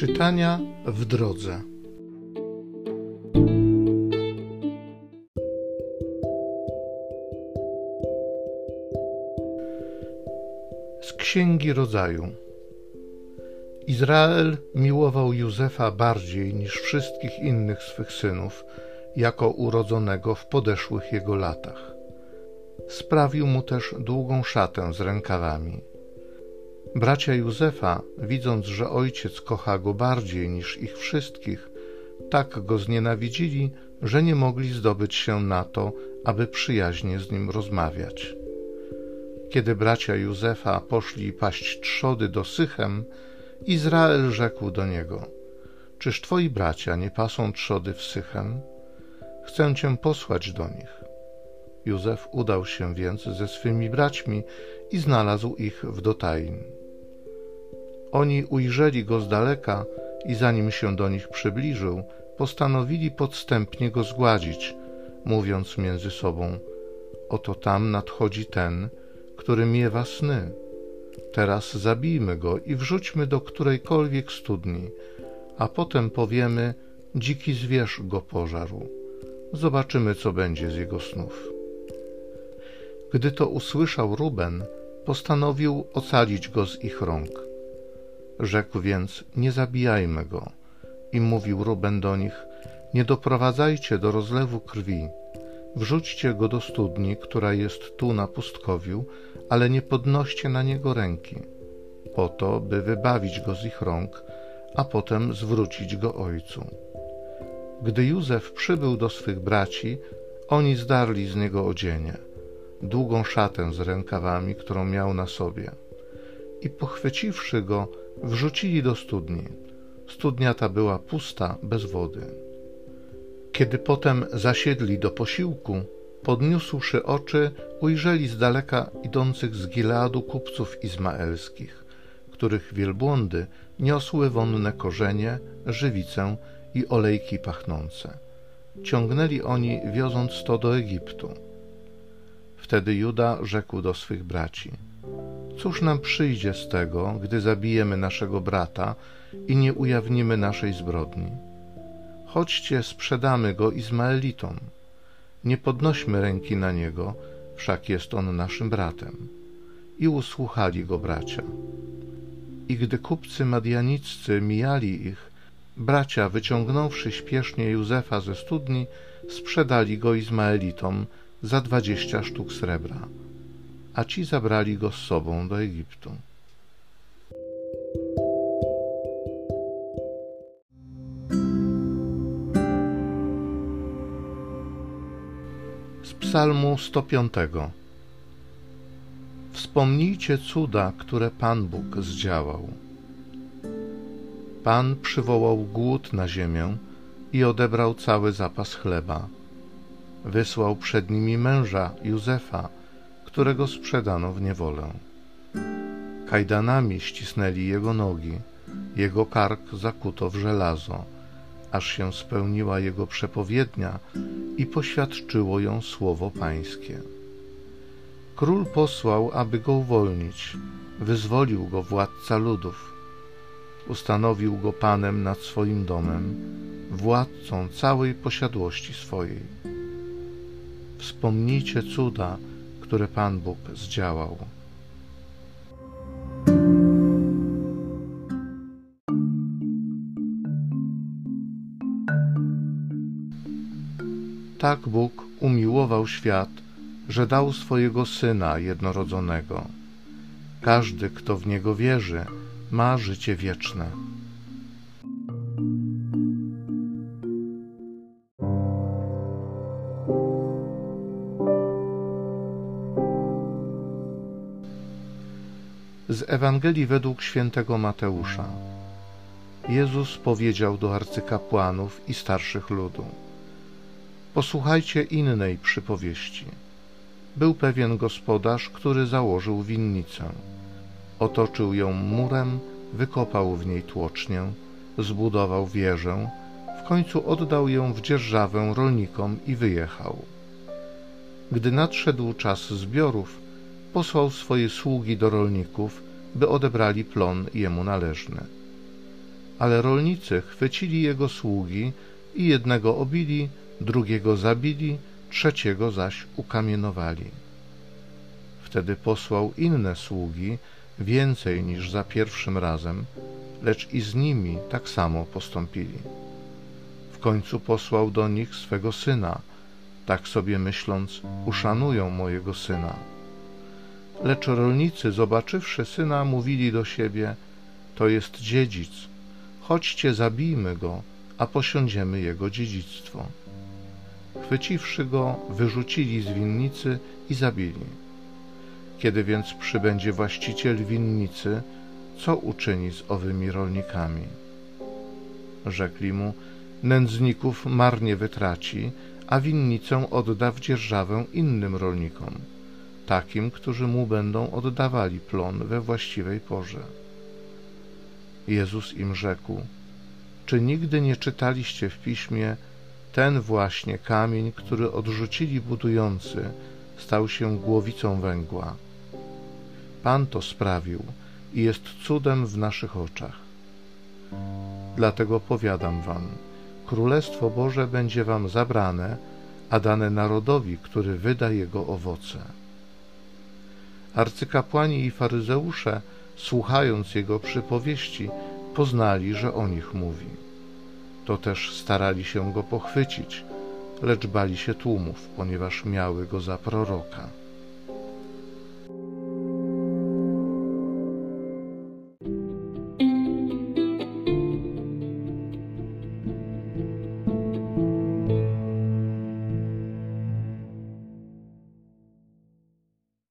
Czytania w drodze. Z Księgi Rodzaju. Izrael miłował Józefa bardziej niż wszystkich innych swych synów, jako urodzonego w podeszłych jego latach. Sprawił mu też długą szatę z rękawami Bracia Józefa, widząc, że ojciec kocha go bardziej niż ich wszystkich, tak go znienawidzili, że nie mogli zdobyć się na to, aby przyjaźnie z nim rozmawiać. Kiedy bracia Józefa poszli paść trzody do Sychem, Izrael rzekł do niego: Czyż twoi bracia nie pasą trzody w Sychem? Chcę cię posłać do nich. Józef udał się więc ze swymi braćmi i znalazł ich w Dotain. Oni ujrzeli go z daleka i zanim się do nich przybliżył, postanowili podstępnie go zgładzić, mówiąc między sobą: Oto tam nadchodzi ten, który miewa sny. Teraz zabijmy go i wrzućmy do którejkolwiek studni, a potem powiemy: Dziki zwierz go pożarł. Zobaczymy, co będzie z jego snów. Gdy to usłyszał Ruben, postanowił ocalić go z ich rąk. Rzekł więc: Nie zabijajmy go. I mówił Ruben do nich: Nie doprowadzajcie do rozlewu krwi. Wrzućcie go do studni, która jest tu na pustkowiu, ale nie podnoście na niego ręki, po to, by wybawić go z ich rąk, a potem zwrócić go ojcu. Gdy Józef przybył do swych braci, oni zdarli z niego odzienie, długą szatę z rękawami, którą miał na sobie. I pochwyciwszy go, wrzucili do studni. Studnia ta była pusta, bez wody. Kiedy potem zasiedli do posiłku, podniósłszy oczy, ujrzeli z daleka idących z Gileadu kupców izmaelskich, których wielbłądy niosły wonne korzenie, żywicę i olejki pachnące. Ciągnęli oni, wioząc to do Egiptu. Wtedy Juda rzekł do swych braci – Cóż nam przyjdzie z tego, gdy zabijemy naszego brata i nie ujawnimy naszej zbrodni? Chodźcie, sprzedamy go Izmaelitom. Nie podnośmy ręki na niego, wszak jest on naszym bratem. I usłuchali go bracia. I gdy kupcy madianiccy mijali ich, bracia, wyciągnąwszy śpiesznie Józefa ze studni, sprzedali go Izmaelitom za dwadzieścia sztuk srebra a ci zabrali go z sobą do Egiptu. Z Psalmu 105 Wspomnijcie cuda, które Pan Bóg zdziałał. Pan przywołał głód na ziemię i odebrał cały zapas chleba. Wysłał przed nimi męża Józefa, którego sprzedano w niewolę. Kajdanami ścisnęli jego nogi, jego kark zakuto w żelazo, aż się spełniła jego przepowiednia i poświadczyło ją słowo pańskie. Król posłał, aby go uwolnić, wyzwolił go władca ludów. Ustanowił go panem nad swoim domem, władcą całej posiadłości swojej. Wspomnijcie cuda, które Pan Bóg zdziałał. Tak Bóg umiłował świat, że dał swojego Syna jednorodzonego. Każdy, kto w Niego wierzy, ma życie wieczne. Ewangelii według świętego Mateusza. Jezus powiedział do arcykapłanów i starszych ludu: Posłuchajcie innej przypowieści. Był pewien gospodarz, który założył winnicę. Otoczył ją murem, wykopał w niej tłocznię, zbudował wieżę, w końcu oddał ją w dzierżawę rolnikom i wyjechał. Gdy nadszedł czas zbiorów, posłał swoje sługi do rolników, by odebrali plon jemu należny. Ale rolnicy chwycili jego sługi i jednego obili, drugiego zabili, trzeciego zaś ukamienowali. Wtedy posłał inne sługi, więcej niż za pierwszym razem, lecz i z nimi tak samo postąpili. W końcu posłał do nich swego syna, tak sobie myśląc, uszanują mojego syna. Lecz rolnicy, zobaczywszy syna, mówili do siebie: To jest dziedzic, chodźcie, zabijmy go, a posiądziemy jego dziedzictwo. Chwyciwszy go, wyrzucili z winnicy i zabili. Kiedy więc przybędzie właściciel winnicy, co uczyni z owymi rolnikami? Rzekli mu, nędzników marnie wytraci, a winnicę odda w dzierżawę innym rolnikom, takim, którzy mu będą oddawali plon we właściwej porze. Jezus im rzekł, czy nigdy nie czytaliście w piśmie, ten właśnie kamień, który odrzucili budujący, stał się głowicą węgła. Pan to sprawił i jest cudem w naszych oczach. Dlatego powiadam wam, Królestwo Boże będzie wam zabrane, a dane narodowi, który wyda jego owoce. Arcykapłani i faryzeusze, słuchając jego przypowieści, poznali, że o nich mówi. To też starali się go pochwycić, lecz bali się tłumów, ponieważ miały go za proroka.